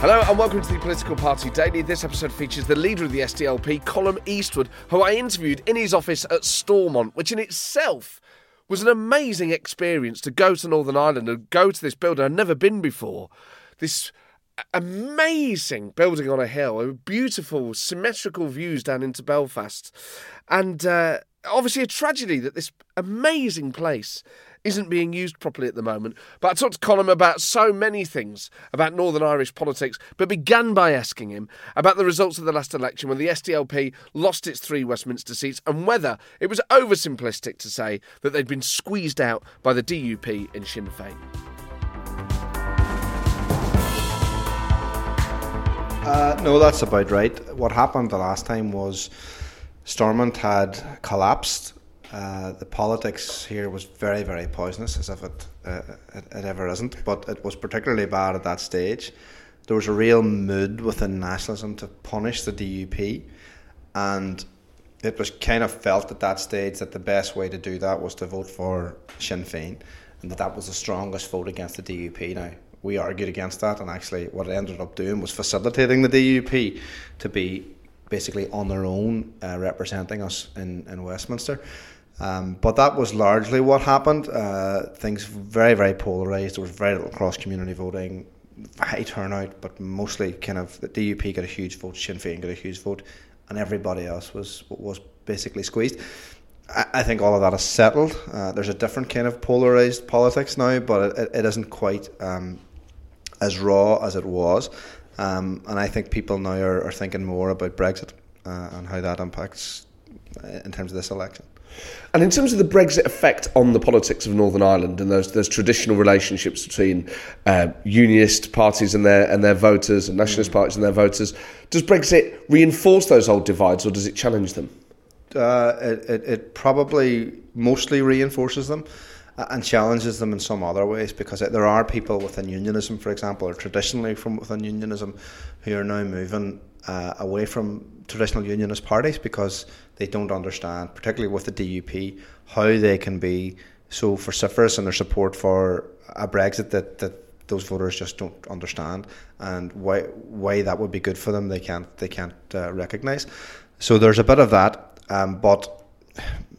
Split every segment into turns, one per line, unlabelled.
Hello and welcome to the Political Party Daily. This episode features the leader of the SDLP, Colum Eastwood, who I interviewed in his office at Stormont, which in itself was an amazing experience to go to Northern Ireland and go to this building I'd never been before. This amazing building on a hill, beautiful symmetrical views down into Belfast, and uh, obviously a tragedy that this amazing place isn't being used properly at the moment. But I talked to Colum about so many things about Northern Irish politics, but began by asking him about the results of the last election when the SDLP lost its three Westminster seats and whether it was oversimplistic to say that they'd been squeezed out by the DUP in Sinn Féin.
Uh, no, that's about right. What happened the last time was Stormont had collapsed. Uh, the politics here was very, very poisonous, as if it, uh, it, it ever isn't. But it was particularly bad at that stage. There was a real mood within nationalism to punish the DUP, and it was kind of felt at that stage that the best way to do that was to vote for Sinn Féin, and that that was the strongest vote against the DUP. Now, we argued against that, and actually, what it ended up doing was facilitating the DUP to be basically on their own uh, representing us in, in Westminster. Um, but that was largely what happened. Uh, things very, very polarised. There was very little cross community voting, high turnout, but mostly kind of the DUP got a huge vote, Sinn Féin got a huge vote, and everybody else was was basically squeezed. I think all of that is settled. Uh, there's a different kind of polarised politics now, but it, it isn't quite um, as raw as it was. Um, and I think people now are, are thinking more about Brexit uh, and how that impacts uh, in terms of this election.
And in terms of the Brexit effect on the politics of Northern Ireland and those those traditional relationships between uh, unionist parties and their and their voters and nationalist parties and their voters, does Brexit reinforce those old divides or does it challenge them?
Uh, it, it, it probably mostly reinforces them and challenges them in some other ways because there are people within unionism, for example, or traditionally from within unionism, who are now moving uh, away from traditional unionist parties because they don't understand, particularly with the DUP, how they can be so vociferous in their support for a Brexit that, that those voters just don't understand, and why why that would be good for them they can't they can't uh, recognise. So there's a bit of that, um, but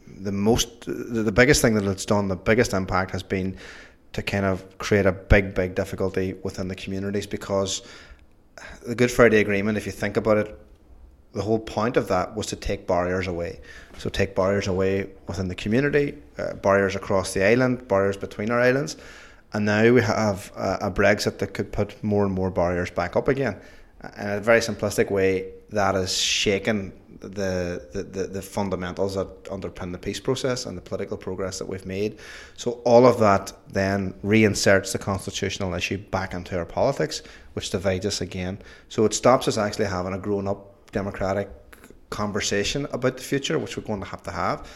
the most the biggest thing that it's done, the biggest impact has been to kind of create a big, big difficulty within the communities because the Good Friday Agreement, if you think about it, the whole point of that was to take barriers away. So take barriers away within the community, uh, barriers across the island, barriers between our islands, and now we have a, Brexit that could put more and more barriers back up again. In a very simplistic way, that is shaken the, the, the, the, fundamentals that underpin the peace process and the political progress that we've made. So all of that then reinserts the constitutional issue back into our politics, which divides us again. So it stops us actually having a grown up democratic conversation about the future, which we're going to have to have.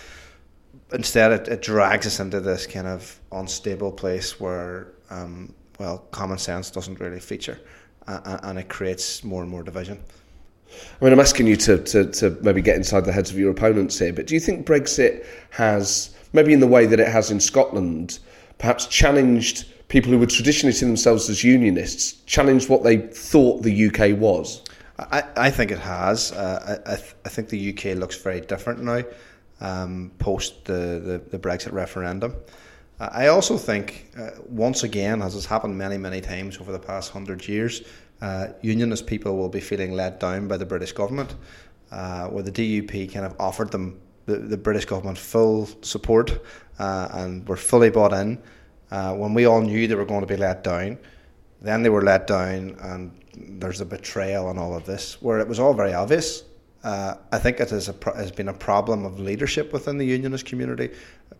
Instead, it, it drags us into this kind of unstable place where, um, well, common sense doesn't really feature, uh, and it creates more and more division.
I mean, I'm asking you to, to, to maybe get inside the heads of your opponents here, but do you think Brexit has, maybe in the way that it has in Scotland, perhaps challenged people who would traditionally see themselves as unionists, challenged what they thought the UK was?
I, I think it has. Uh, I, I, th- I think the UK looks very different now um, post the, the, the, Brexit referendum. Uh, I also think, uh, once again, as has happened many, many times over the past hundred years, uh, unionist people will be feeling let down by the British government, uh, where the DUP kind of offered them the, the British government full support uh, and were fully bought in. When we all knew they were going to be let down, then they were let down, and there's a betrayal and all of this, where it was all very obvious. Uh, I think it has, a, has been a problem of leadership within the unionist community,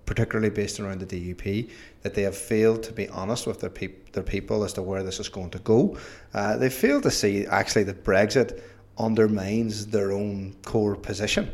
particularly based around the DUP, that they have failed to be honest with their, their people as to where this is going to go. Uh, they failed to see actually that Brexit undermines their own core position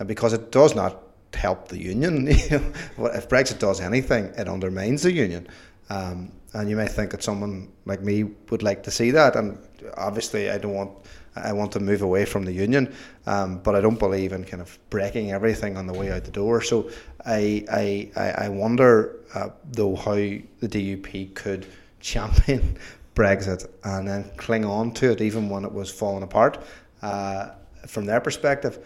uh, because it does not help the union. if Brexit does anything, it undermines the union. Um, and you may think that someone like me would like to see that, and obviously I don't want I want to move away from the union, um, but I don't believe in kind of breaking everything on the way out the door. So I I, I wonder uh, though how the DUP could champion Brexit and then cling on to it even when it was falling apart uh, from their perspective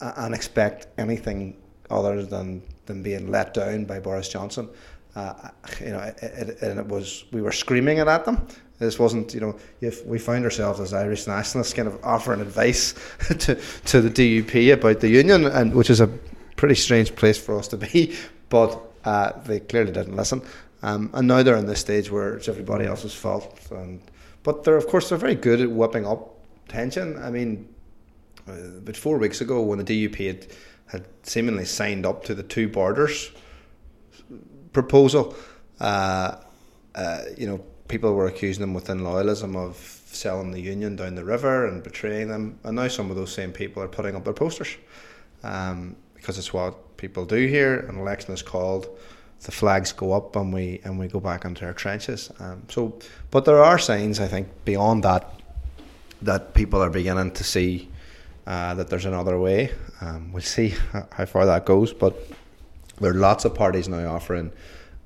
and expect anything other than, than being let down by Boris Johnson. Uh, you know, it, it, and it was we were screaming it at them. This wasn't, you know, if we found ourselves as Irish nationalists kind of offering advice to to the DUP about the union, and which is a pretty strange place for us to be. But uh, they clearly didn't listen, um, and now they're in this stage where it's everybody else's fault. And but they're of course they're very good at whipping up tension. I mean, uh, about four weeks ago when the DUP had had seemingly signed up to the two borders proposal, uh, uh, you know, people were accusing them within loyalism of selling the union down the river and betraying them, and now some of those same people are putting up their posters um, because it's what people do here. An election is called, the flags go up, and we and we go back into our trenches. Um, so, but there are signs, I think, beyond that, that people are beginning to see uh, that there's another way. Um, we'll see how far that goes, but there are lots of parties now offering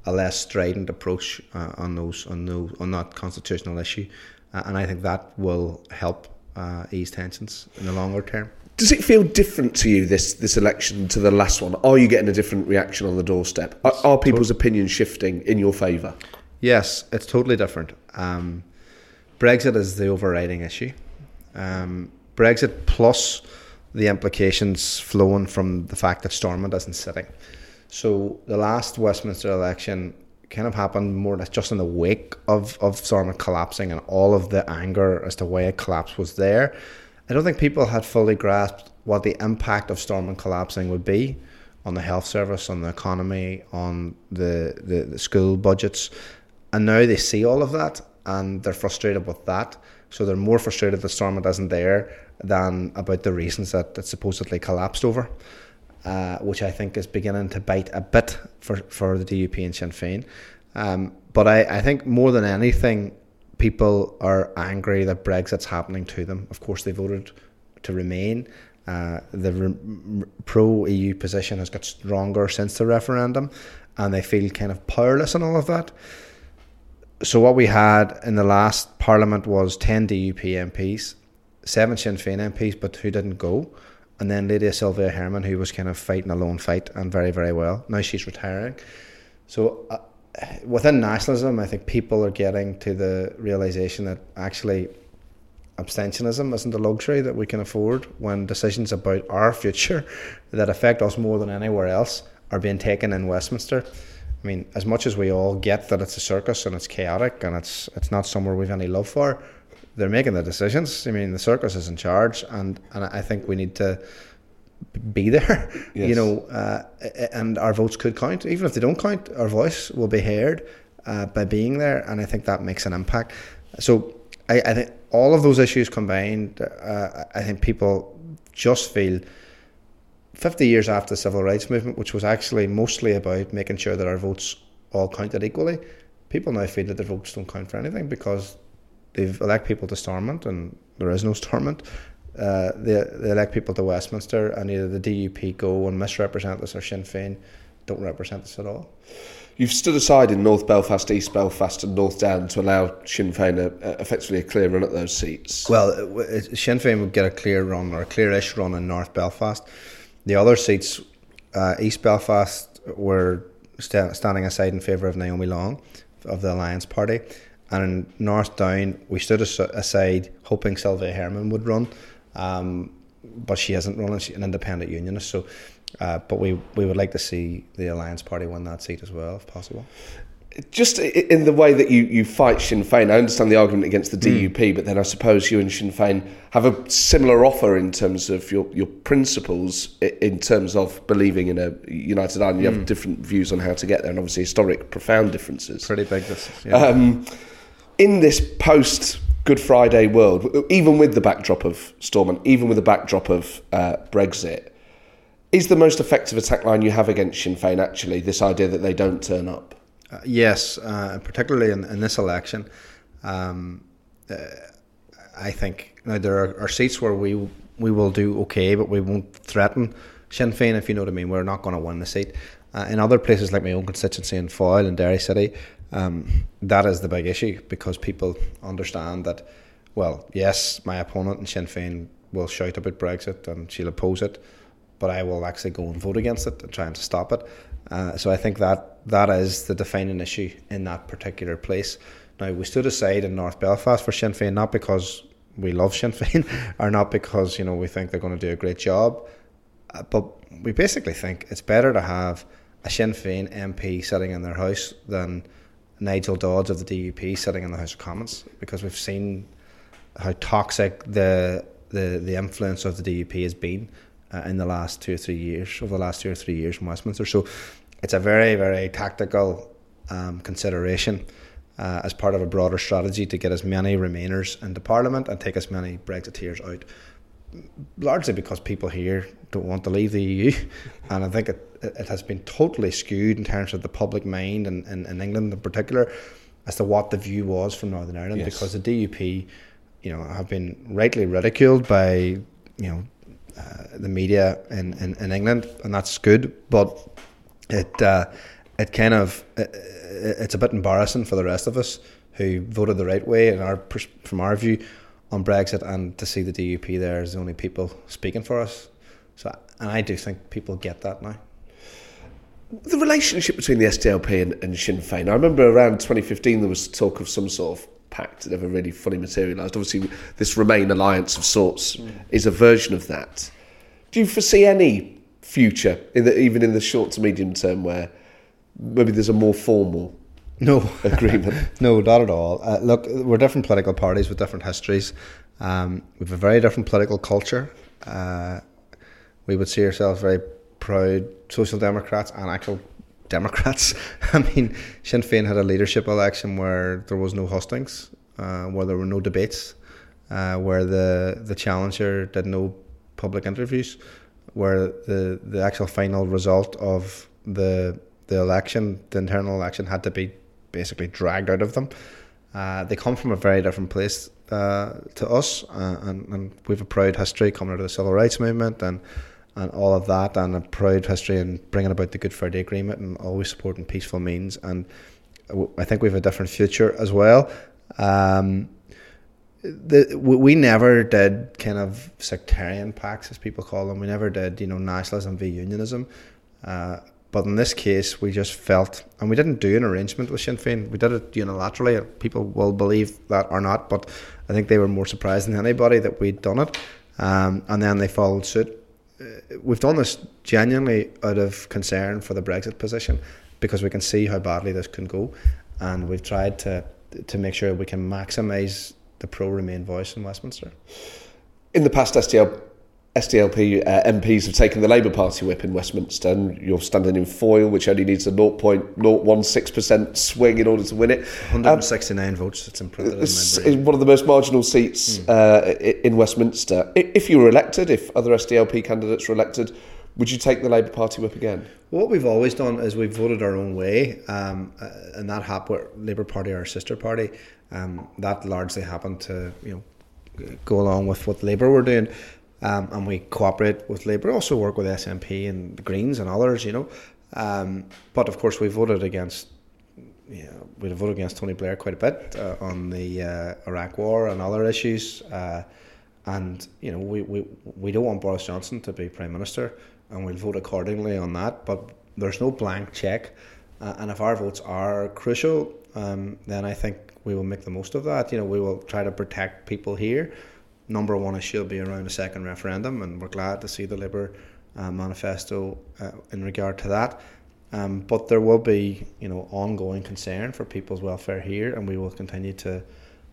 a less strident approach uh, on those on those on that constitutional issue, uh, and I think that will help uh, ease tensions in the longer term.
Does it feel different to you this this election to the last one? Are you getting a different reaction on the doorstep? Are, are people's opinions shifting in your favour?
Yes, it's totally different. Um, Brexit is the overriding issue. Um, Brexit plus the implications flowing from the fact that Stormont isn't sitting. So the last Westminster election kind of happened more or less just in the wake of, of Stormont collapsing and all of the anger as to why it collapsed was there. I don't think people had fully grasped what the impact of Stormont collapsing would be on the health service, on the economy, on the, the, the school budgets. And now they see all of that and they're frustrated with that. So they're more frustrated that Stormont isn't there than about the reasons that it supposedly collapsed over uh, which I think is beginning to bite a bit for, for the DUP and Sinn Féin. Um, but I, I think more than anything, people are angry that Brexit's happening to them. Of course, they voted to remain. Uh, the re- pro EU position has got stronger since the referendum, and they feel kind of powerless in all of that. So, what we had in the last parliament was 10 DUP MPs, seven Sinn Féin MPs, but who didn't go and then Lady Sylvia Hermon, who was kind of fighting a lone fight and very, very well. Now she's retiring. So uh, within nationalism, I think people are getting to the realization that actually abstentionism isn't a luxury that we can afford when decisions about our future that affect us more than anywhere else are being taken in Westminster. I mean, as much as we all get that it's a circus and it's chaotic and it's it's not somewhere we've any love for, they're making the decisions. I mean, the circus is in charge, and and I think we need to be there. Yes. You know, uh, and our votes could count. Even if they don't count, our voice will be heard uh, by being there, and I think that makes an impact. So I, I think all of those issues combined, uh, I think people just feel. 50 years after the civil rights movement, which was actually mostly about making sure that our votes all counted equally, people now feel that their votes don't count for anything because they've elect people to Stormont, and there is no Stormont. Uh, they, they elect people to Westminster, and either the DUP go and misrepresent us, or Sinn Féin don't represent us at all.
You've stood aside in North Belfast, East Belfast, and North Down to allow Sinn Féin a, a, effectively a clear run at those seats.
Well, it, Sinn Féin would get a clear run or a clearish run in North Belfast. The other seats, uh, East Belfast, were st- standing aside in favour of Naomi Long of the Alliance Party, and in North Down, we stood aside hoping Sylvia Hermon would run, um, but she hasn't run. She's an independent unionist, so. Uh, but we, we would like to see the Alliance Party win that seat as well, if possible.
Just in the way that you, you fight Sinn Féin, I understand the argument against the DUP, mm. but then I suppose you and Sinn Féin have a similar offer in terms of your, your principles, in terms of believing in a united Ireland. You mm. have different views on how to get there, and obviously historic, profound differences.
Pretty big, this. Yeah. Um,
in this post Good Friday world, even with the backdrop of Stormont, even with the backdrop of uh, Brexit, is the most effective attack line you have against Sinn Féin actually this idea that they don't turn up?
Uh, yes, uh, particularly in, in, this election. Um, uh, I think now there are, are, seats where we we will do okay, but we won't threaten Sinn Féin, if you know what I mean. We're not going to win the seat. Uh, in other places like my own constituency in Foyle and Derry City, Um, that is the big issue because people understand that, well, yes, my opponent in Sinn Féin will shout about Brexit and she'll oppose it, but I will actually go and vote against it and try and stop it. Uh, so I think that that is the defining issue in that particular place. Now we stood aside in North Belfast for Sinn Féin not because we love Sinn Féin or not because you know we think they're going to do a great job, uh, but we basically think it's better to have a Sinn Féin MP sitting in their house than Nigel Dodds of the DUP sitting in the House of Commons because we've seen how toxic the the, the influence of the DUP has been uh, in the last two or three years, over the last two or three years in Westminster. So it's a very, very tactical um, consideration uh, as part of a broader strategy to get as many Remainers into Parliament and take as many Brexiteers out. Largely because people here don't want to leave the EU, and I think it, it has been totally skewed in terms of the public mind and in, in, England in particular as to what the view was from Northern Ireland yes. because the DUP you know have been rightly ridiculed by you know uh, the media in, in, in, England, and that's good. But it uh, it kind of it, it's a bit embarrassing for the rest of us who voted the right way, in our from our view, on Brexit, and to see the DUP there as the only people speaking for us. So, and I do think people get that now.
The relationship between the SDLP and, and Sinn Féin. I remember around 2015 there was talk of some sort of pact that never really fully materialised. Obviously, this Remain alliance of sorts mm. is a version of that. Do you foresee any future, in the, even in the short to medium term, where maybe there's a more formal
no
agreement?
no, not at all. Uh, look, we're different political parties with different histories. Um, we have a very different political culture. Uh, we would see ourselves very proud social democrats and actual Democrats. I mean, Sinn Féin had a leadership election where there was no hustings, uh, where there were no debates, uh, where the, the challenger did no public interviews, where the, the actual final result of the the election, the internal election, had to be basically dragged out of them. Uh, they come from a very different place uh, to us, uh, and, and we have a proud history coming out of the civil rights movement and and all of that, and a proud history in bringing about the Good Friday Agreement and always supporting peaceful means. And I think we have a different future as well. Um, the, we never did kind of sectarian pacts, as people call them. We never did, you know, nationalism v unionism. Uh, but in this case, we just felt, and we didn't do an arrangement with Sinn Féin. We did it unilaterally. People will believe that or not, but I think they were more surprised than anybody that we'd done it. Um, and then they followed suit Uh, we've done this genuinely out of concern for the Brexit position because we can see how badly this can go, and we've tried to to make sure we can maximise the pro Remain voice in Westminster.
In the past, SDL SDLP uh, MPs have taken the Labour Party whip in Westminster, and you're standing in Foyle, which only needs a 0.016% swing in order to win it.
169 um, votes, it's impressive.
It's, it's one of the most marginal seats mm. uh, in Westminster. If you were elected, if other SDLP candidates were elected, would you take the Labour Party whip again?
What we've always done is we've voted our own way, um, uh, and that happened. Labour Party, our sister party, um, that largely happened to you know go along with what Labour were doing um, and we cooperate with Labour. Also work with SNP and the Greens and others, you know. Um, but of course, we voted against. We voted against Tony Blair quite a bit uh, on the uh, Iraq War and other issues, uh, and you know we, we we don't want Boris Johnson to be prime minister, and we'll vote accordingly on that. But there's no blank check, uh, and if our votes are crucial, um, then I think we will make the most of that. You know, we will try to protect people here number one issue will be around a second referendum, and we're glad to see the Labour uh, manifesto uh, in regard to that. Um, but there will be, you know, ongoing concern for people's welfare here, and we will continue to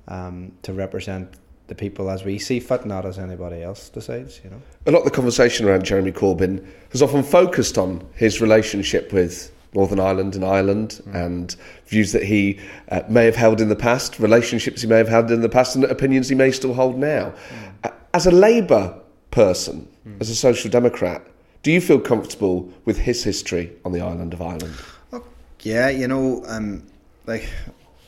um, to represent the people as we see fit, not as anybody else decides. You know,
a lot of the conversation around Jeremy Corbyn has often focused on his relationship with Northern Ireland and Ireland mm. and views that he uh, may have held in the past, relationships he may have had in the past, and opinions he may still hold now. Mm. As a Labour person, mm. as a Social Democrat, do you feel comfortable with his history on the island of Ireland?
Well, yeah, you know, um, like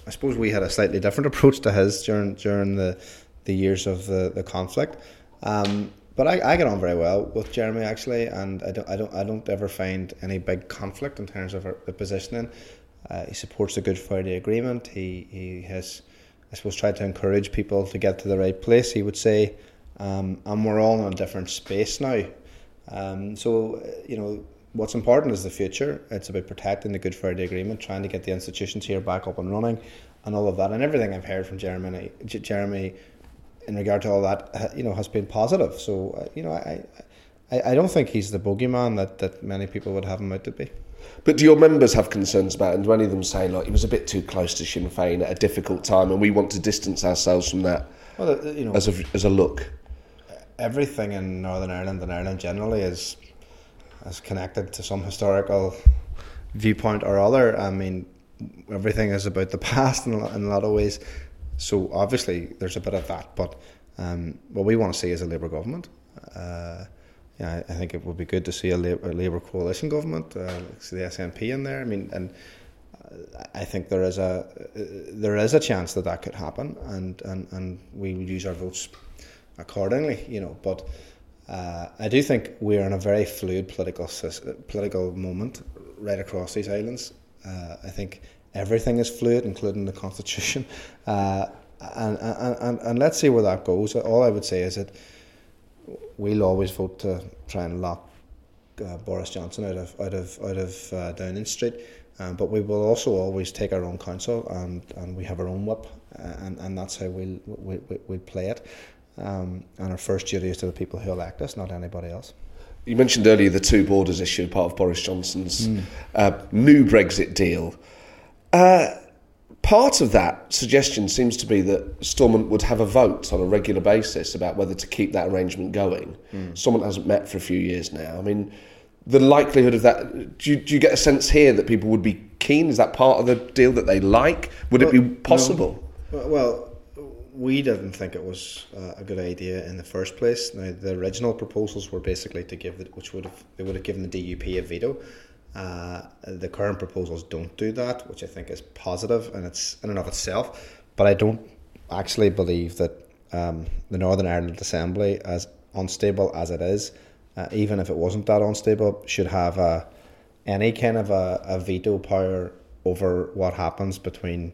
I suppose we had a slightly different approach to his during during the the years of the the conflict. Um, but I, I get on very well with Jeremy actually, and I don't I don't I don't ever find any big conflict in terms of the positioning. Uh, he supports the Good Friday Agreement. He he has, I suppose, tried to encourage people to get to the right place. He would say, um, and we're all in a different space now. Um, so you know what's important is the future. It's about protecting the Good Friday Agreement, trying to get the institutions here back up and running, and all of that. And everything I've heard from Jeremy, Jeremy, in regard to all that, you know, has been positive. So uh, you know, I, I, I don't think he's the bogeyman that that many people would have him out to be.
But do your members have concerns about it? And do any of them say, like, he was a bit too close to Sinn Féin at a difficult time and we want to distance ourselves from that well, you know, as, a, as a look?
Everything in Northern Ireland and Ireland generally is, is connected to some historical viewpoint or other. I mean, everything is about the past in, in a lot of ways. So obviously there's a bit of that. But um, what we want to see is a Labour government. Uh, yeah, I think it would be good to see a Labour, a Labour coalition government, uh, see the SNP in there. I mean, and uh, I think there is a there is a chance that that could happen, and and, and we would use our votes accordingly, you know. But uh, I do think we're in a very fluid political political moment right across these islands. Uh, I think everything is fluid, including the constitution, uh, and, and and and let's see where that goes. All I would say is that we'll always vote to try and lock uh, Boris Johnson out of out of out of uh, Downing Street. Um, but we will also always take our own counsel and, and we have our own whip uh, and, and that's how we'll, we, we, we'll play it. Um, and our first duty is to the people who elect us, not anybody else.
You mentioned earlier the two borders issue, part of Boris Johnson's mm. uh, new Brexit deal. Uh, part of that suggestion seems to be that Stormont would have a vote on a regular basis about whether to keep that arrangement going. Mm. Stormont hasn't met for a few years now. I mean, the likelihood of that, do you, do you, get a sense here that people would be keen? Is that part of the deal that they like? Would well, it be possible?
No. Well, we didn't think it was uh, a good idea in the first place. Now, the original proposals were basically to give, the, which would have, they would have given the DUP a veto. Uh, the current proposals don't do that, which I think is positive and it's in and of itself. But I don't actually believe that um, the Northern Ireland Assembly, as unstable as it is, uh, even if it wasn't that unstable, should have a, any kind of a, a veto power over what happens between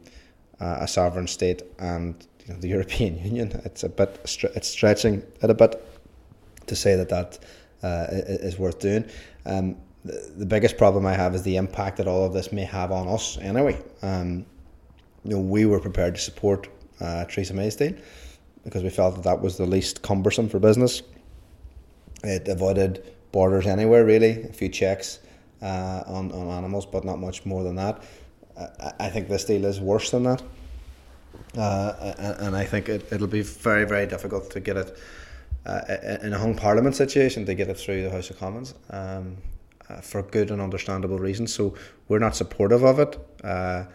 uh, a sovereign state and you know, the European Union. It's a bit it's stretching it a bit to say that that uh, is worth doing. Um, the, the biggest problem I have is the impact that all of this may have on us anyway. Um, you know, we were prepared to support uh, Theresa May's deal because we felt that that was the least cumbersome for business. It avoided borders anywhere really, a few checks uh, on, on animals, but not much more than that. I, I think this deal is worse than that. Uh, and, and, I think it, it'll be very, very difficult to get it uh, in a hung parliament situation to get it through the House of Commons. Um, uh, for good and understandable reasons. So we're not supportive of it. Uh,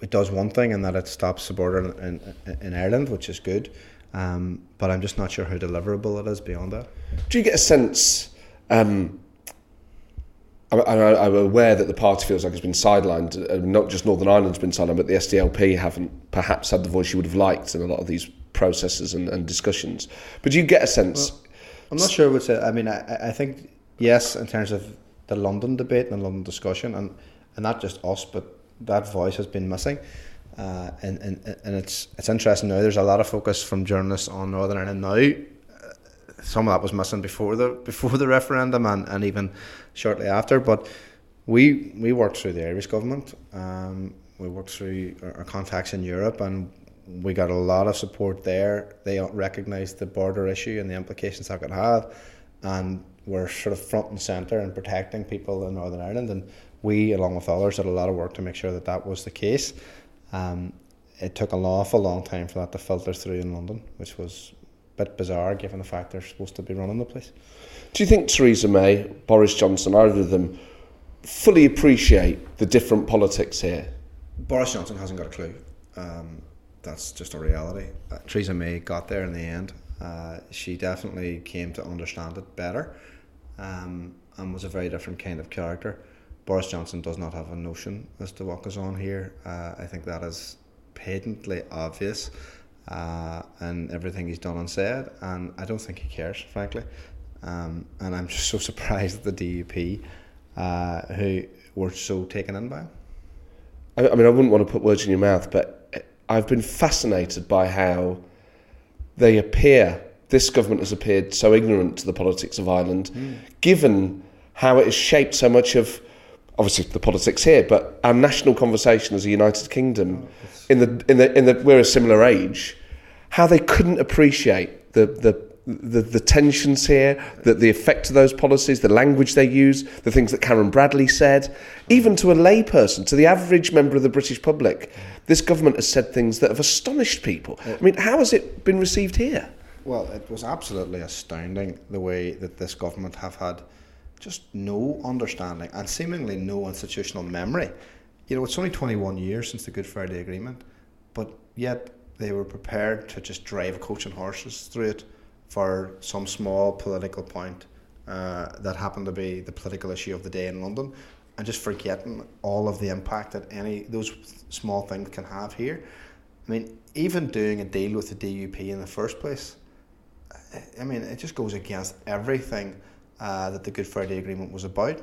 it does one thing, and that it stops the border in, in, in Ireland, which is good. Um, but I'm just not sure how deliverable it is beyond that.
Do you get a sense? Um, I, I, I'm aware that the party feels like it's been sidelined. Uh, not just Northern Ireland's been sidelined, but the SDLP haven't perhaps had the voice you would have liked in a lot of these processes and, and discussions. But do you get a sense? Well,
I'm not sure what's it. I mean, I, I think yes, in terms of the London debate and the London discussion, and, and not just us, but that voice has been missing. Uh, and, and and it's it's interesting now. There's a lot of focus from journalists on Northern Ireland now. Uh, some of that was missing before the before the referendum and, and even shortly after. But we we worked through the Irish government. Um, we worked through our, our contacts in Europe, and we got a lot of support there. They recognised the border issue and the implications that could have, and were sort of front and centre in protecting people in Northern Ireland, and we, along with others, did a lot of work to make sure that that was the case. Um, it took an awful long time for that to filter through in London, which was a bit bizarre given the fact they're supposed to be running the place.
Do you think Theresa May, Boris Johnson, either of them, fully appreciate the different politics here?
Boris Johnson hasn't got a clue. Um, that's just a reality. Uh, Theresa May got there in the end. Uh, she definitely came to understand it better um, and was a very different kind of character. Boris Johnson does not have a notion as to what goes on here. Uh, I think that is patently obvious uh, in everything he's done and said, and I don't think he cares, frankly. Um, and I'm just so surprised at the DUP uh, who were so taken in by him.
I, I mean, I wouldn't want to put words in your mouth, but I've been fascinated by how they appear. This government has appeared so ignorant to the politics of Ireland, mm. given how it has shaped so much of obviously the politics here, but our national conversation as a United Kingdom oh, in the in the in the we're a similar age, how they couldn't appreciate the the the, the tensions here, the, the effect of those policies, the language they use, the things that Karen Bradley said, even to a layperson, to the average member of the British public, this government has said things that have astonished people. I mean, how has it been received here?
Well, it was absolutely astounding the way that this government have had just no understanding and seemingly no institutional memory. You know, it's only 21 years since the Good Friday Agreement, but yet they were prepared to just drive a coach and horses through it for some small political point uh, that happened to be the political issue of the day in London, and just forgetting all of the impact that any those small things can have here. I mean, even doing a deal with the DUP in the first place, I mean, it just goes against everything uh, that the Good Friday Agreement was about.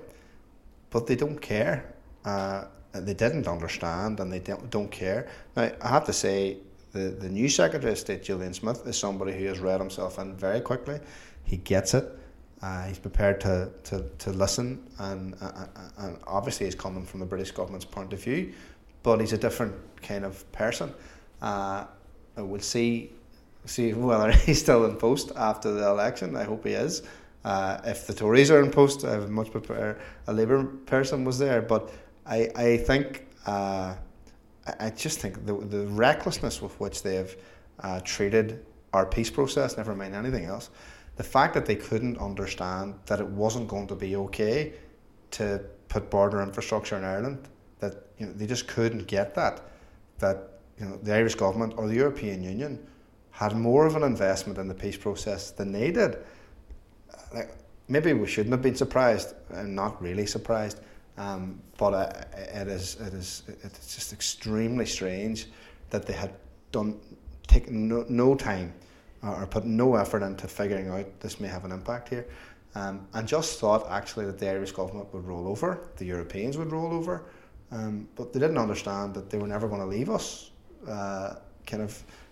But they don't care. Uh, they didn't understand, and they don't, don't care. Now, I have to say, the, the new Secretary of State, Julian Smith, is somebody who has read himself in very quickly. He gets it. Uh, he's prepared to, to, to listen, and, uh, uh, and obviously he's coming from the British government's point of view, but he's a different kind of person. Uh, we'll see see whether he's still in post after the election. I hope he is. Uh, if the Tories are in post, I would much prefer a Labour person was there. But I, I think uh, I just think the, the recklessness with which they have uh, treated our peace process, never mind anything else, the fact that they couldn't understand that it wasn't going to be okay to put border infrastructure in Ireland, that you know, they just couldn't get that, that you know, the Irish government or the European Union had more of an investment in the peace process than they did. Like, maybe we shouldn't have been surprised, and not really surprised um, but uh, it is it is it's just extremely strange that they had done taken no, no time or put no effort into figuring out this may have an impact here. Um, and just thought actually that the Irish government would roll over, the Europeans would roll over, um, but they didn't understand that they were never going to leave us, uh, kind of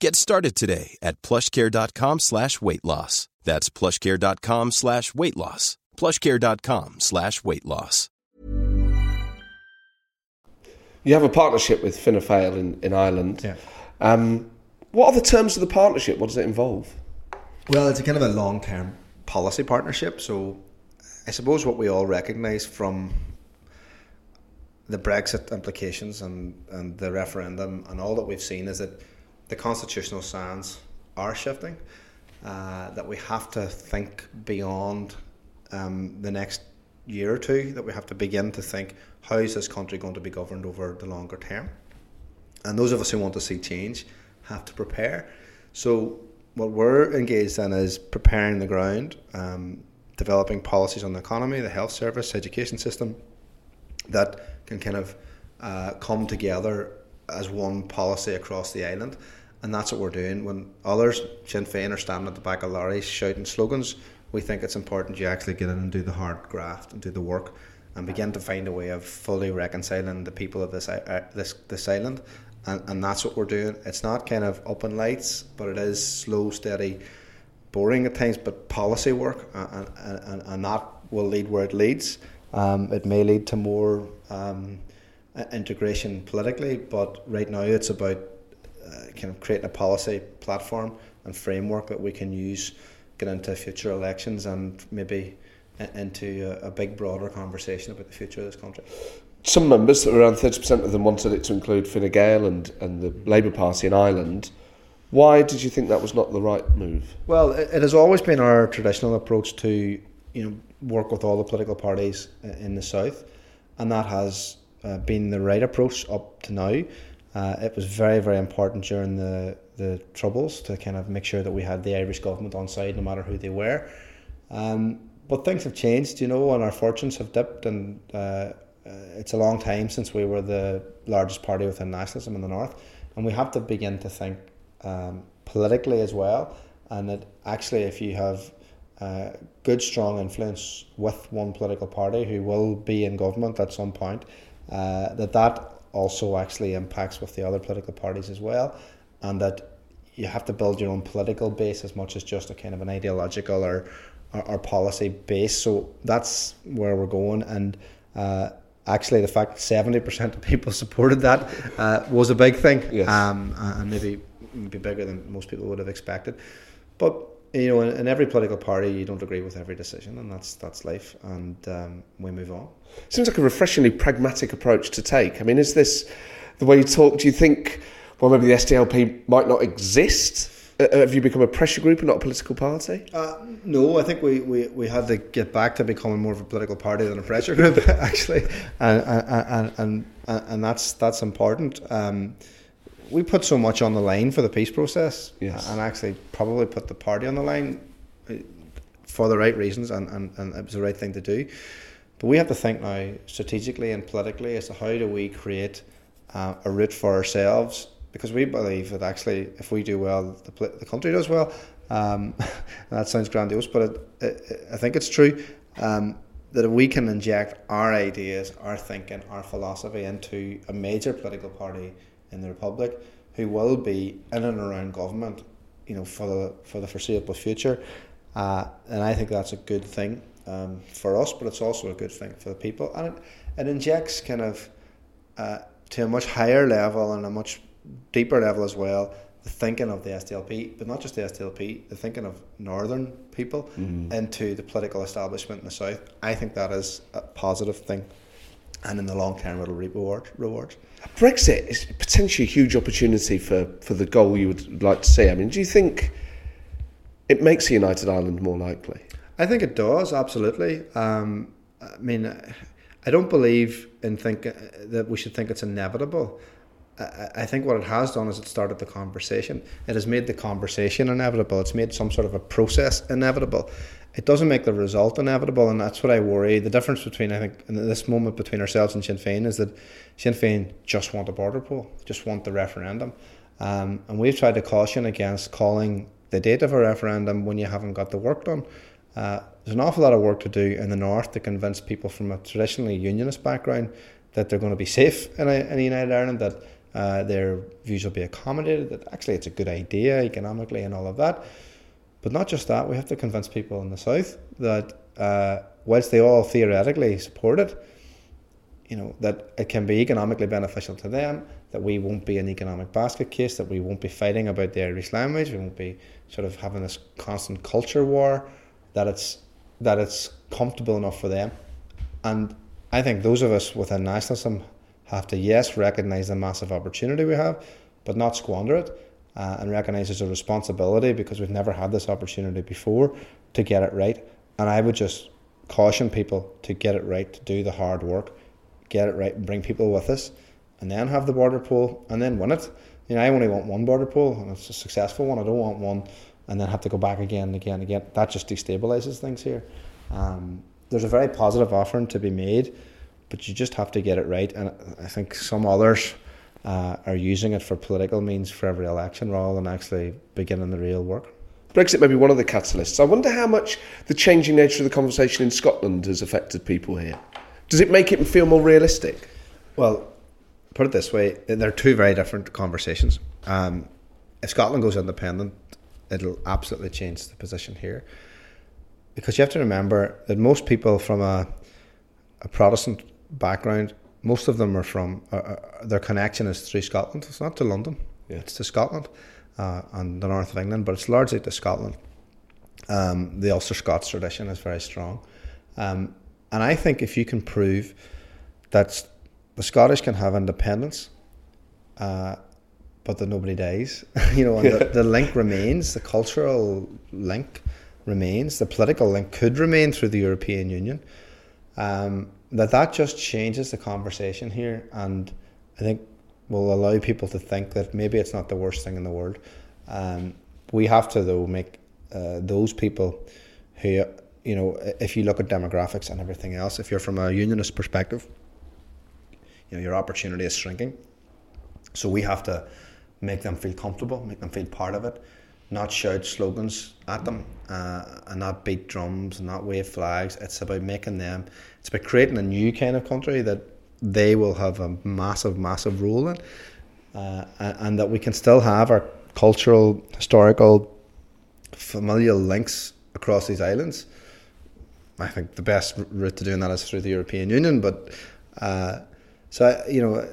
Get started today at plushcare.com slash weight loss. That's plushcare.com slash weight loss plushcare.com slash weight loss.
You have a partnership with Fianna Fáil in, in Ireland.
Yeah.
Um, what are the terms of the partnership? What does it involve?
Well, it's a kind of a long term policy partnership. So I suppose what we all recognise from the Brexit implications and, and the referendum and all that we've seen is that the constitutional sands are shifting, uh, that we have to think beyond um, the next year or two that we have to begin to think how is this country going to be governed over the longer term? And those of us who want to see change have to prepare. So, what we're engaged in is preparing the ground, um, developing policies on the economy, the health service, education system that can kind of uh, come together as one policy across the island. And that's what we're doing. When others, Sinn Féin, are standing at the back of lorries shouting slogans, we think it's important you actually get in and do the hard graft and do the work and begin to find a way of fully reconciling the people of this uh, this this island. And, and that's what we're doing. It's not kind of up in lights but it is slow steady boring at times but policy work and, and, and that will lead where it leads. Um, it may lead to more um, integration politically but right now it's about uh, kind of creating a policy platform and framework that we can use get into future elections and maybe into a, a big broader conversation about the future of this country
some members, around 30% of them, wanted it to include Fine Gael and, and the Labour Party in Ireland. Why did you think that was not the right move?
Well, it, it has always been our traditional approach to you know work with all the political parties in the south, and that has uh, been the right approach up to now. Uh, it was very very important during the the troubles to kind of make sure that we had the Irish government on side, no matter who they were. Um, but things have changed, you know, and our fortunes have dipped, and uh, uh, it's a long time since we were the largest party within nationalism in the north, and we have to begin to think um, politically as well. And that actually, if you have uh, good, strong influence with one political party who will be in government at some point, uh, that that also actually impacts with the other political parties as well, and that you have to build your own political base as much as just a kind of an ideological or or, or policy base. So that's where we're going, and uh, actually the fact that seventy percent of people supported that uh, was a big thing,
yes.
um, and maybe maybe bigger than most people would have expected. But you know, in, in, every political party, you don't agree with every decision, and that's that's life, and um, we move on.
Seems like a refreshingly pragmatic approach to take. I mean, is this the way you talk? Do you think, well, maybe the SDLP might not exist? Uh, have you become a pressure group and not a political party?
Uh, no, I think we, we, we had to get back to becoming more of a political party than a pressure group, actually, and and, and and and that's that's important. Um, we put so much on the line for the peace process,
yes.
and actually probably put the party on the line uh, for the right reasons, and, and, and it was the right thing to do. But we have to think now strategically and politically as to how do we create uh, a route for ourselves because we believe that actually if we do well, the, the country does well. Um, that sounds grandiose, but it, it, I think it's true um, that if we can inject our ideas, our thinking, our philosophy into a major political party in the republic, who will be in and around government, you know, for the for the foreseeable future, uh, and I think that's a good thing um, for us, but it's also a good thing for the people, and it, it injects kind of uh, to a much higher level and a much deeper level as well, the thinking of the SDLP, but not just the SDLP, the thinking of northern people mm. into the political establishment in the south. I think that is a positive thing, and in the long term, it'll reap reward, rewards.
Brexit is potentially a huge opportunity for, for the goal you would like to see. I mean, do you think it makes a united Ireland more likely?
I think it does, absolutely. Um, I mean, I don't believe in think that we should think it's inevitable. I think what it has done is it started the conversation. It has made the conversation inevitable. It's made some sort of a process inevitable. It doesn't make the result inevitable, and that's what I worry. The difference between I think in this moment between ourselves and Sinn Féin is that Sinn Féin just want a border poll, just want the referendum, um, and we've tried to caution against calling the date of a referendum when you haven't got the work done. Uh, there's an awful lot of work to do in the north to convince people from a traditionally unionist background that they're going to be safe in, a, in United Ireland. That uh, their views will be accommodated, that actually it's a good idea economically and all of that. But not just that, we have to convince people in the South that uh, whilst they all theoretically support it, you know, that it can be economically beneficial to them, that we won't be an economic basket case, that we won't be fighting about the Irish language, we won't be sort of having this constant culture war, that it's that it's comfortable enough for them. And I think those of us within nationalism have to, yes, recognise the massive opportunity we have, but not squander it uh, and recognise there's a responsibility because we've never had this opportunity before to get it right. And I would just caution people to get it right, to do the hard work, get it right, bring people with us, and then have the border poll and then win it. You know, I only want one border poll, and it's a successful one. I don't want one and then have to go back again and again and again. That just destabilizes things here. Um, there's a very positive offering to be made but you just have to get it right. And I think some others uh, are using it for political means for every election rather than actually beginning the real work.
Brexit may be one of the catalysts. I wonder how much the changing nature of the conversation in Scotland has affected people here. Does it make it feel more realistic?
Well, put it this way: they're two very different conversations. Um, if Scotland goes independent, it'll absolutely change the position here, because you have to remember that most people from a a Protestant background. Most of them are from uh, uh, their connection is through Scotland. It's not to London. Yeah. It's to Scotland uh, and the north of England, but it's largely to Scotland. Um, the Ulster Scots tradition is very strong. Um, and I think if you can prove that the Scottish can have independence, uh, but that nobody dies, you know, and the, the link remains, the cultural link remains, the political link could remain through the European Union. Um, that that just changes the conversation here, and I think will allow people to think that maybe it's not the worst thing in the world. Um, we have to though make uh, those people who you know if you look at demographics and everything else, if you're from a unionist perspective, you know your opportunity is shrinking. So we have to make them feel comfortable, make them feel part of it, not shout slogans at them, uh, and not beat drums and not wave flags. It's about making them. It's about creating a new kind of country that they will have a massive, massive role in, uh, and that we can still have our cultural, historical, familial links across these islands. I think the best route to doing that is through the European Union, but uh, so you know,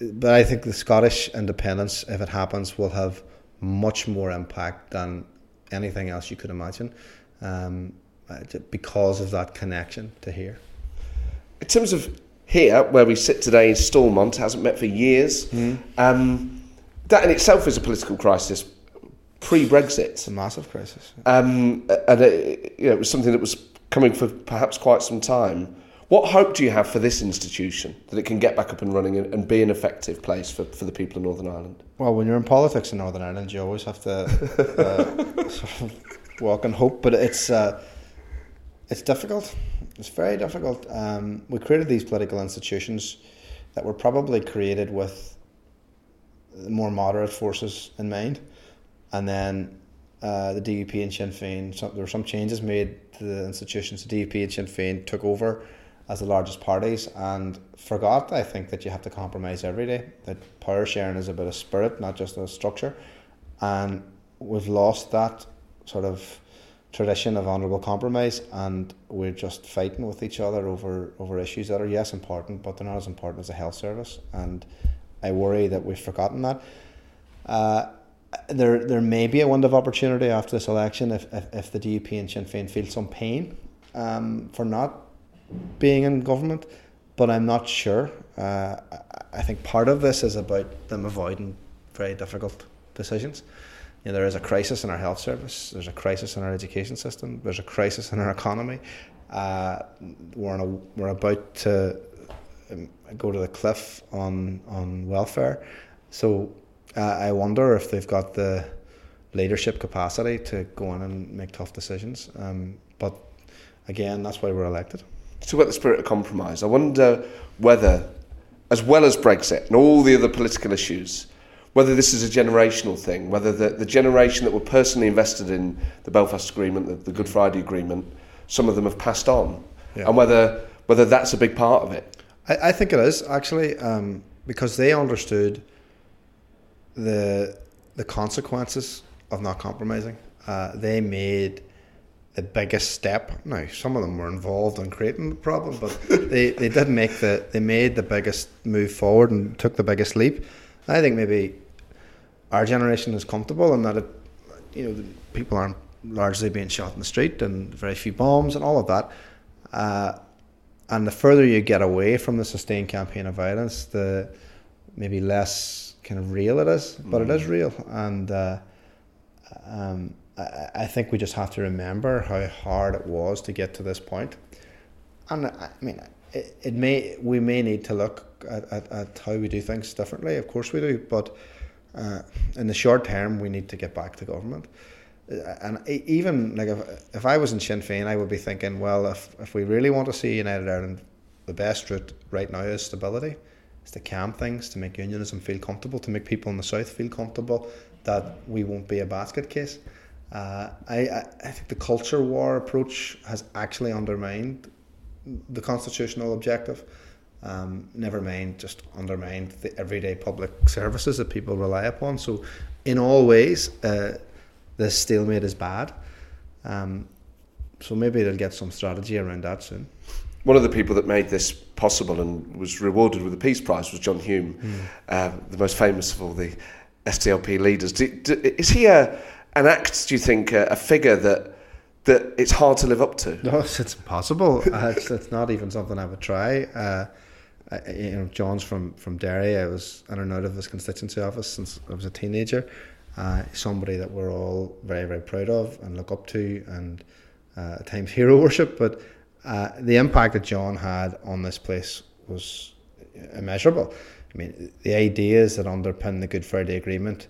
but I think the Scottish independence, if it happens, will have much more impact than anything else you could imagine, um, because of that connection to here.
In terms of here, where we sit today in Stormont, hasn't met for years. Mm. Um, that in itself is a political crisis pre-Brexit.
It's a massive crisis.
Um, and it, you know, it was something that was coming for perhaps quite some time. What hope do you have for this institution that it can get back up and running and, and be an effective place for, for the people of Northern Ireland?
Well, when you're in politics in Northern Ireland, you always have to uh, sort of walk and hope, but it's uh, it's difficult. It's very difficult. Um, we created these political institutions that were probably created with more moderate forces in mind, and then uh, the DUP and Sinn Féin. Some, there were some changes made to the institutions. The DUP and Sinn Féin took over as the largest parties and forgot. I think that you have to compromise every day. That power sharing is about a spirit, not just a structure, and we've lost that sort of tradition of honourable compromise, and we're just fighting with each other over, over issues that are yes important, but they're not as important as the health service. And I worry that we've forgotten that. Uh, there, there may be a window of opportunity after this election if, if, if the DUP and Sinn Féin feel some pain um, for not being in government, but I'm not sure. Uh, I think part of this is about them avoiding very difficult decisions you know, there is a crisis in our health service, there's a crisis in our education system, there's a crisis in our economy. Uh, we're, a, we're about to um, go to the cliff on, on welfare. So uh, I wonder if they've got the leadership capacity to go in and make tough decisions. Um, but again, that's why we're elected.
Talk about the spirit of compromise. I wonder whether, as well as Brexit and all the other political issues, whether this is a generational thing, whether the, the generation that were personally invested in the Belfast Agreement, the, the Good Friday Agreement, some of them have passed on, yeah. and whether whether that's a big part of it.
I, I think it is actually um, because they understood the the consequences of not compromising. Uh, they made the biggest step. Now, some of them were involved in creating the problem, but they, they did make the they made the biggest move forward and took the biggest leap. I think maybe our generation is comfortable in that it, you know, people aren't largely being shot in the street and very few bombs and all of that. Uh, and the further you get away from the sustained campaign of violence, the maybe less kind of real it is, but mm. it is mm. real. And uh, um, I, think we just have to remember how hard it was to get to this point. And I mean, it, it may we may need to look at, at, at, how we do things differently. Of course we do, but uh, in the short term, we need to get back to government. Uh, and even like if, if I was in Sinn Féin, I would be thinking, well, if, if we really want to see United Ireland, the best route right now is stability. Is to calm things, to make unionism feel comfortable, to make people in the south feel comfortable that we won't be a basket case. Uh, I, I, I think the culture war approach has actually undermined the constitutional objective. Um, never mind, just undermined the everyday public services that people rely upon. So, in all ways, uh, this stalemate is bad. Um, so maybe they'll get some strategy around that soon.
One of the people that made this possible and was rewarded with the Peace Prize was John Hume, mm. uh, the most famous of all the SDLP leaders. Do, do, is he a an act? Do you think a, a, figure that that it's hard to live up to?
No, it's, impossible. uh, it's, it's, not even something I would try. Uh, I, you know, John's from from Derry. I was in and out of his constituency office since I was a teenager. Uh, somebody that we're all very very proud of and look up to, and uh, at times hero worship. But uh, the impact that John had on this place was immeasurable. I mean, the ideas that underpin the Good Friday Agreement,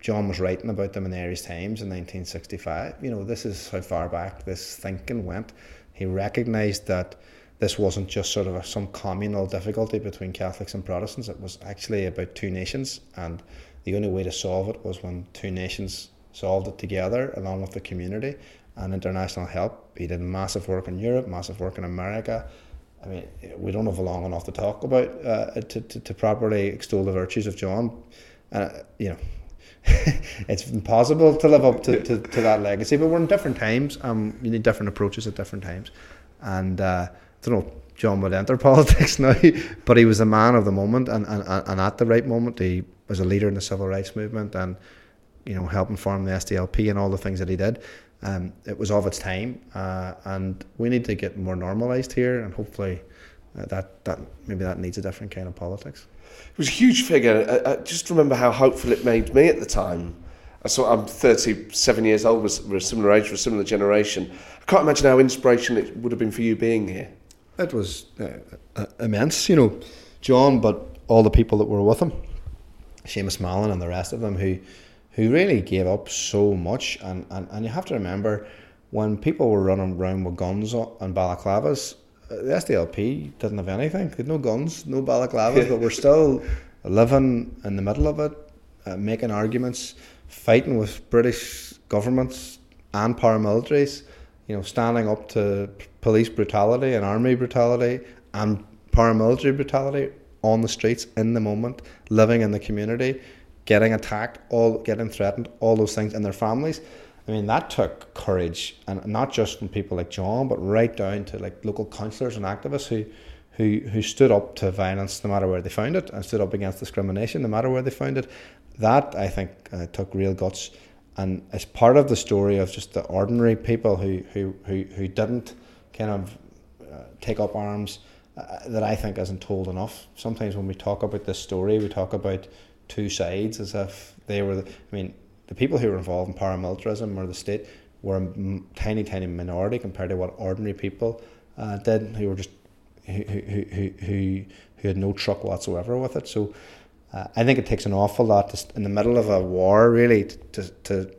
John was writing about them in the Irish Times in 1965. You know, this is how far back this thinking went. He recognised that this wasn't just sort of a, some communal difficulty between Catholics and Protestants. It was actually about two nations, and the only way to solve it was when two nations solved it together, along with the community and international help. He did massive work in Europe, massive work in America, I mean, we don't have long enough to talk about uh, to, to, to properly extol the virtues of John. Uh, you know, it's impossible to live up to, to, to, that legacy, but we're in different times. Um, you need different approaches at different times. And uh, I don't know, John would enter politics now, but he was a man of the moment, and, and, and at the right moment, he was a leader in the civil rights movement and, you know, helping form the SDLP and all the things that he did. Um, it was of its time, uh, and we need to get more normalised here, and hopefully, uh, that that maybe that needs a different kind of politics.
It was a huge figure. I, I just remember how hopeful it made me at the time. I saw I'm 37 years old. We're, a similar age, we're a similar generation. I can't imagine how inspirational it would have been for you being here.
It was uh, uh immense, you know, John, but all the people that were with him, Seamus Mallon and the rest of them who who really gave up so much. And, and, and you have to remember when people were running around with guns and balaclavas, the SDLP didn't have anything. They had no guns, no balaclavas, but we're still living in the middle of it, uh, making arguments, fighting with British governments and paramilitaries, you know, standing up to police brutality and army brutality and paramilitary brutality on the streets in the moment, living in the community getting attacked, all getting threatened, all those things, and their families. I mean, that took courage, and not just from people like John, but right down to like local councillors and activists who, who, who stood up to violence no matter where they found it, and stood up against discrimination no matter where they found it. That I think uh, took real guts, and it's part of the story of just the ordinary people who who who, who didn't kind of uh, take up arms. Uh, that I think isn't told enough. Sometimes when we talk about this story, we talk about two sides as if they were. The, I mean, the people who were involved in paramilitarism or the state were a tiny, tiny minority compared to what ordinary people uh, did, who were just who who who who, had no truck whatsoever with it. So. Uh, I think it takes an awful lot to, in the middle of a war, really, to, to, to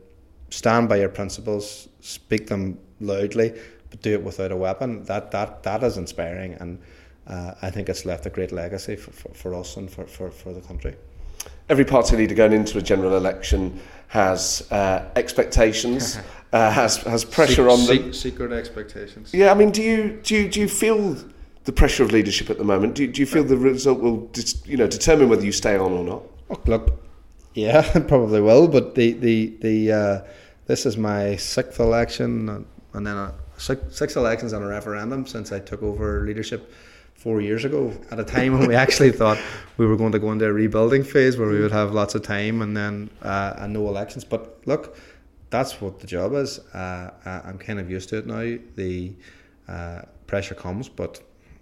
stand by your principles, speak them loudly, but do it without a weapon. That that that is inspiring, and uh, I think it's left a great legacy for, for, for us and for, for, for the country
every party leader going into a general election has uh, expectations, uh, has has pressure on them.
Secret expectations.
Yeah, I mean, do you do you, do you feel the pressure of leadership at the moment? Do you, do you feel the result will you know determine whether you stay on or not?
Oh, look, yeah, probably will. But the the the uh, this is my sixth election, and then a, six, six elections and a referendum since I took over leadership four years ago at a time when we actually thought we were going to go into a rebuilding phase where we would have lots of time and then uh, and no elections. But look, that's what the job is. Uh, I'm kind of used to it now. The uh, pressure comes, but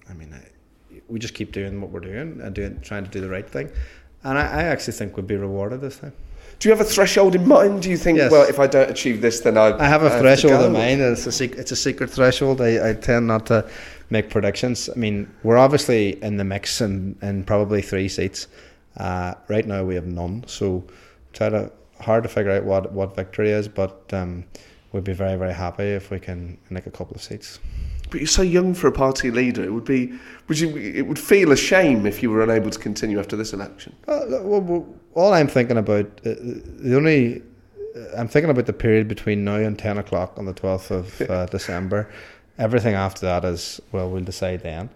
I mean, I, we just keep doing what we're doing and doing, trying to do the right thing. And I, I actually think we'd be rewarded this time.
Do you have a threshold in mind? Do you think, yes. well, if I don't achieve this, then I.
I have a I threshold have in mind. It's a, sec- it's a secret threshold. I, I tend not to make predictions. I mean, we're obviously in the mix in, in probably three seats. Uh, right now, we have none. So, try to hard to figure out what, what victory is, but um, we'd be very, very happy if we can nick a couple of seats.
But you're so young for a party leader. It would be, would you? It would feel a shame if you were unable to continue after this election.
Uh, well, all I'm thinking about, uh, the only, I'm thinking about the period between now and ten o'clock on the twelfth of uh, December. Everything after that is well, we'll decide then.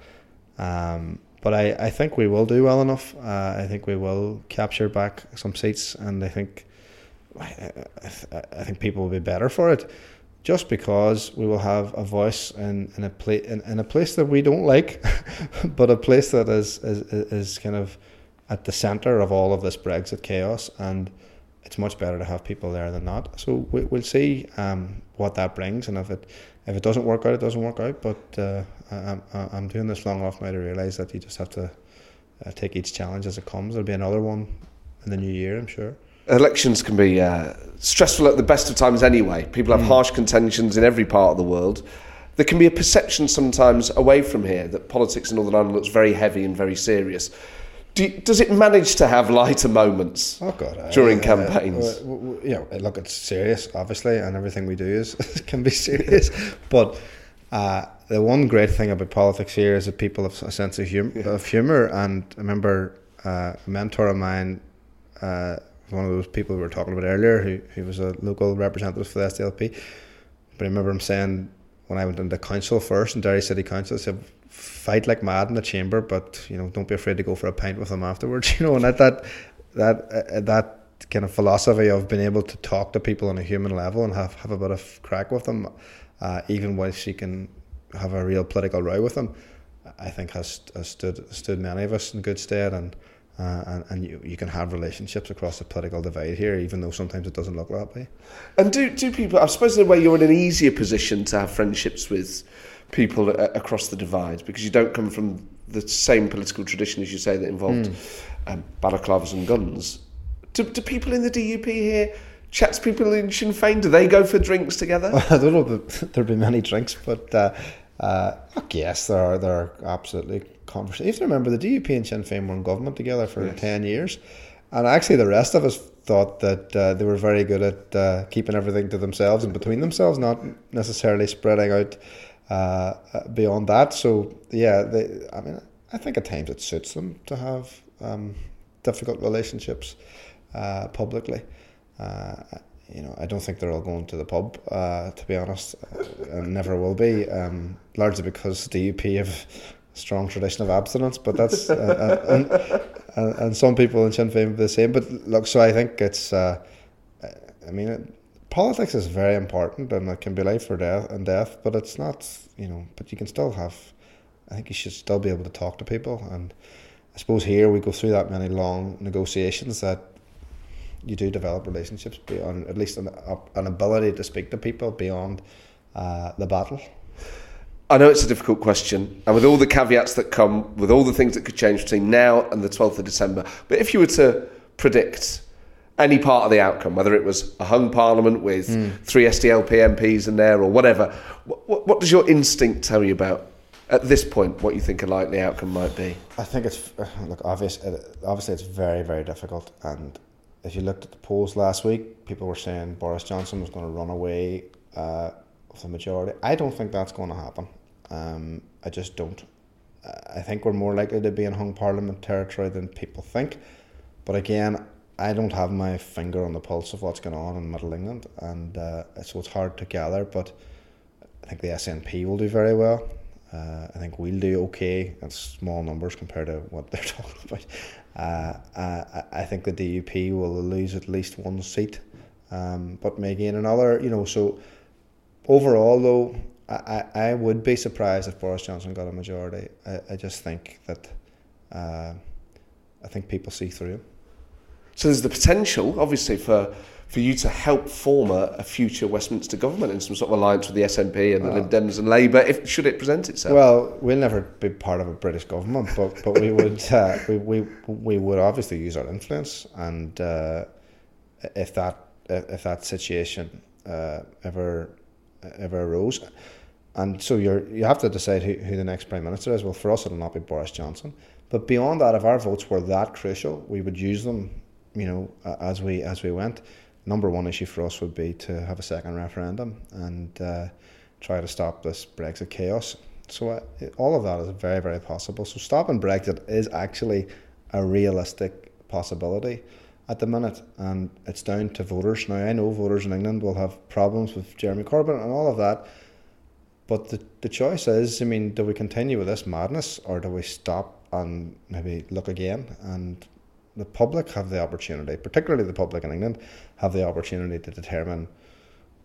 Um, but I, I think we will do well enough. Uh, I think we will capture back some seats, and I think I, I, think people will be better for it just because we will have a voice in, in a place in, in, a place that we don't like, but a place that is is, is kind of at the centre of all of this Brexit chaos, and it's much better to have people there than not. So we, will see um, what that brings, and if it if it doesn't work out, it doesn't work out. But uh, I, I'm doing this long enough now to realise that you just have to uh, take each challenge as it comes. There'll be another one in the new year, I'm sure.
Elections can be uh, stressful at the best of times anyway. People have mm. harsh contentions in every part of the world. There can be a perception sometimes away from here that politics in Northern Ireland looks very heavy and very serious. Do you, does it manage to have lighter moments
oh God,
during uh, campaigns?
Uh, you know, look, it's serious, obviously, and everything we do is can be serious. but uh, the one great thing about politics here is that people have a sense of, hum- yeah. of humor. And I remember uh, a mentor of mine, uh, one of those people we were talking about earlier, who, who was a local representative for the SDLP. But I remember him saying when I went into council first in Derry City Council, I said, fight like mad in the chamber, but you know, don't be afraid to go for a pint with them afterwards. You know, and that that that uh, that kind of philosophy of being able to talk to people on a human level and have, have a bit of crack with them, uh, even whilst you can have a real political row with them, I think has, has stood stood many of us in good stead and. Uh, and, and you, you can have relationships across the political divide here, even though sometimes it doesn't look that way.
And do do people? I suppose in a way you're in an easier position to have friendships with people across the divide because you don't come from the same political tradition as you say that involved mm. um, balaclavas and guns. Do, do people in the DUP here chat to people in Sinn Féin? Do they go for drinks together?
I don't know there'll be many drinks, but uh, uh, yes, there are there are absolutely conversations. If You remember the DUP and Sinn Féin were in government together for yes. ten years, and actually the rest of us thought that uh, they were very good at uh, keeping everything to themselves and between themselves, not necessarily spreading out uh, beyond that. So yeah, they, I mean, I think at times it suits them to have um, difficult relationships uh, publicly. Uh, you know, I don't think they're all going to the pub, uh, to be honest, uh, and never will be. Um, largely because the UP have a strong tradition of abstinence, but that's uh, and, and, and some people in Sinn Féin the same. But look, so I think it's. I mean, politics is very important and it can be life or death and death, but it's not, you know, but you can still have, I think you should still be able to talk to people. And I suppose here we go through that many long negotiations that you do develop relationships beyond, at least an, an ability to speak to people beyond uh, the battle.
I know it's a difficult question, and with all the caveats that come, with all the things that could change between now and the 12th of December, but if you were to predict any part of the outcome, whether it was a hung parliament with mm. three SDLP MPs in there or whatever. What, what, does your instinct tell you about at this point what you think a likely outcome might be?
I think it's uh, look obvious. Obviously, it's very very difficult. And if you looked at the polls last week, people were saying Boris Johnson was going to run away uh, with the majority. I don't think that's going to happen. Um, I just don't. I think we're more likely to be in hung parliament territory than people think. But again, I don't have my finger on the pulse of what's going on in Middle England, and uh, so it's hard to gather. But I think the SNP will do very well. Uh, I think we'll do okay in small numbers compared to what they're talking about. Uh, uh I think the DUP will lose at least one seat, um, but may gain another. You know, so overall, though, I, I would be surprised if Boris Johnson got a majority. I, I just think that uh, I think people see through him.
So there's the potential, obviously, for for you to help form a, a, future Westminster government in some sort of alliance with the SNP and the Lib Dems and Labour, if should it present itself?
Well, we'll never be part of a British government, but but we would uh, we, we we would obviously use our influence, and uh, if that if that situation uh, ever ever arose, and so you you have to decide who, who the next prime minister is. Well, for us, it'll not be Boris Johnson. But beyond that, if our votes were that crucial, we would use them you know, as we as we went, number one issue for us would be to have a second referendum and uh, try to stop this Brexit chaos. So uh, all of that is very very possible. So stopping Brexit is actually a realistic possibility at the minute, and it's down to voters. Now I know voters in England will have problems with Jeremy Corbyn and all of that. But the, the choice is, I mean, do we continue with this madness or do we stop and maybe look again and the public have the opportunity, particularly the public in England, have the opportunity to determine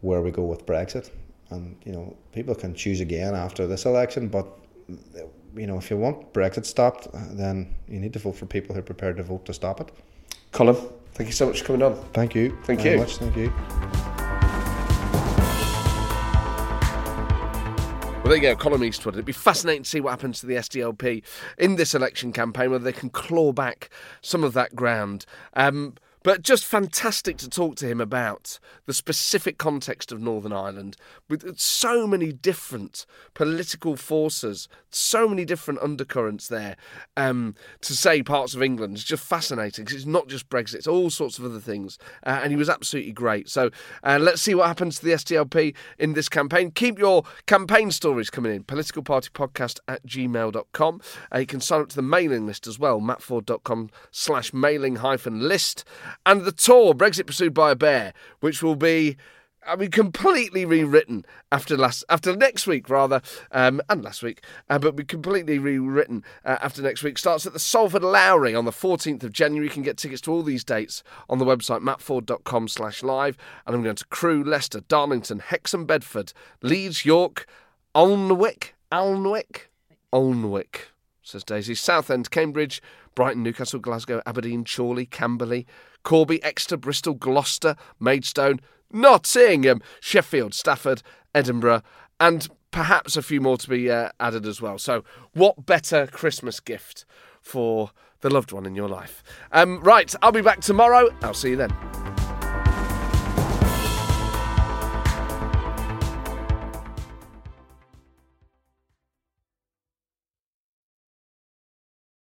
where we go with Brexit. And you know, people can choose again after this election, but you know, if you want Brexit stopped, then you need to vote for people who are prepared to vote to stop it.
Colum, thank you so much for coming on.
Thank you.
Thank
very
you.
Much. Thank you.
Well, there you go, Colum Eastwood. It'd be fascinating to see what happens to the SDLP in this election campaign, whether they can claw back some of that ground. Um, but just fantastic to talk to him about the specific context of Northern Ireland with so many different political forces, so many different undercurrents there. Um, to say parts of England is just fascinating because it's not just Brexit, it's all sorts of other things. Uh, and he was absolutely great. So uh, let's see what happens to the SDLP in this campaign. Keep your campaign stories coming in. Politicalpartypodcast at gmail.com. Uh, you can sign up to the mailing list as well, mattforde.com slash mailing hyphen list and the tour Brexit Pursued by a Bear, which will be. I mean, completely rewritten after last, after next week rather, um, and last week, uh, but be completely rewritten uh, after next week. Starts at the Salford Lowry on the 14th of January. You can get tickets to all these dates on the website mattforde.com slash live. And I'm going to Crewe, Leicester, Darlington, Hexham, Bedford, Leeds, York, Alnwick, Alnwick, Alnwick, says Daisy, Southend, Cambridge, Brighton, Newcastle, Glasgow, Aberdeen, Chorley, Camberley, Corby, Exeter, Bristol, Gloucester, Maidstone, Nottingham, Sheffield, Stafford, Edinburgh, and perhaps a few more to be uh, added as well. So, what better Christmas gift for the loved one in your life? Um, right, I'll be back tomorrow. I'll see you then.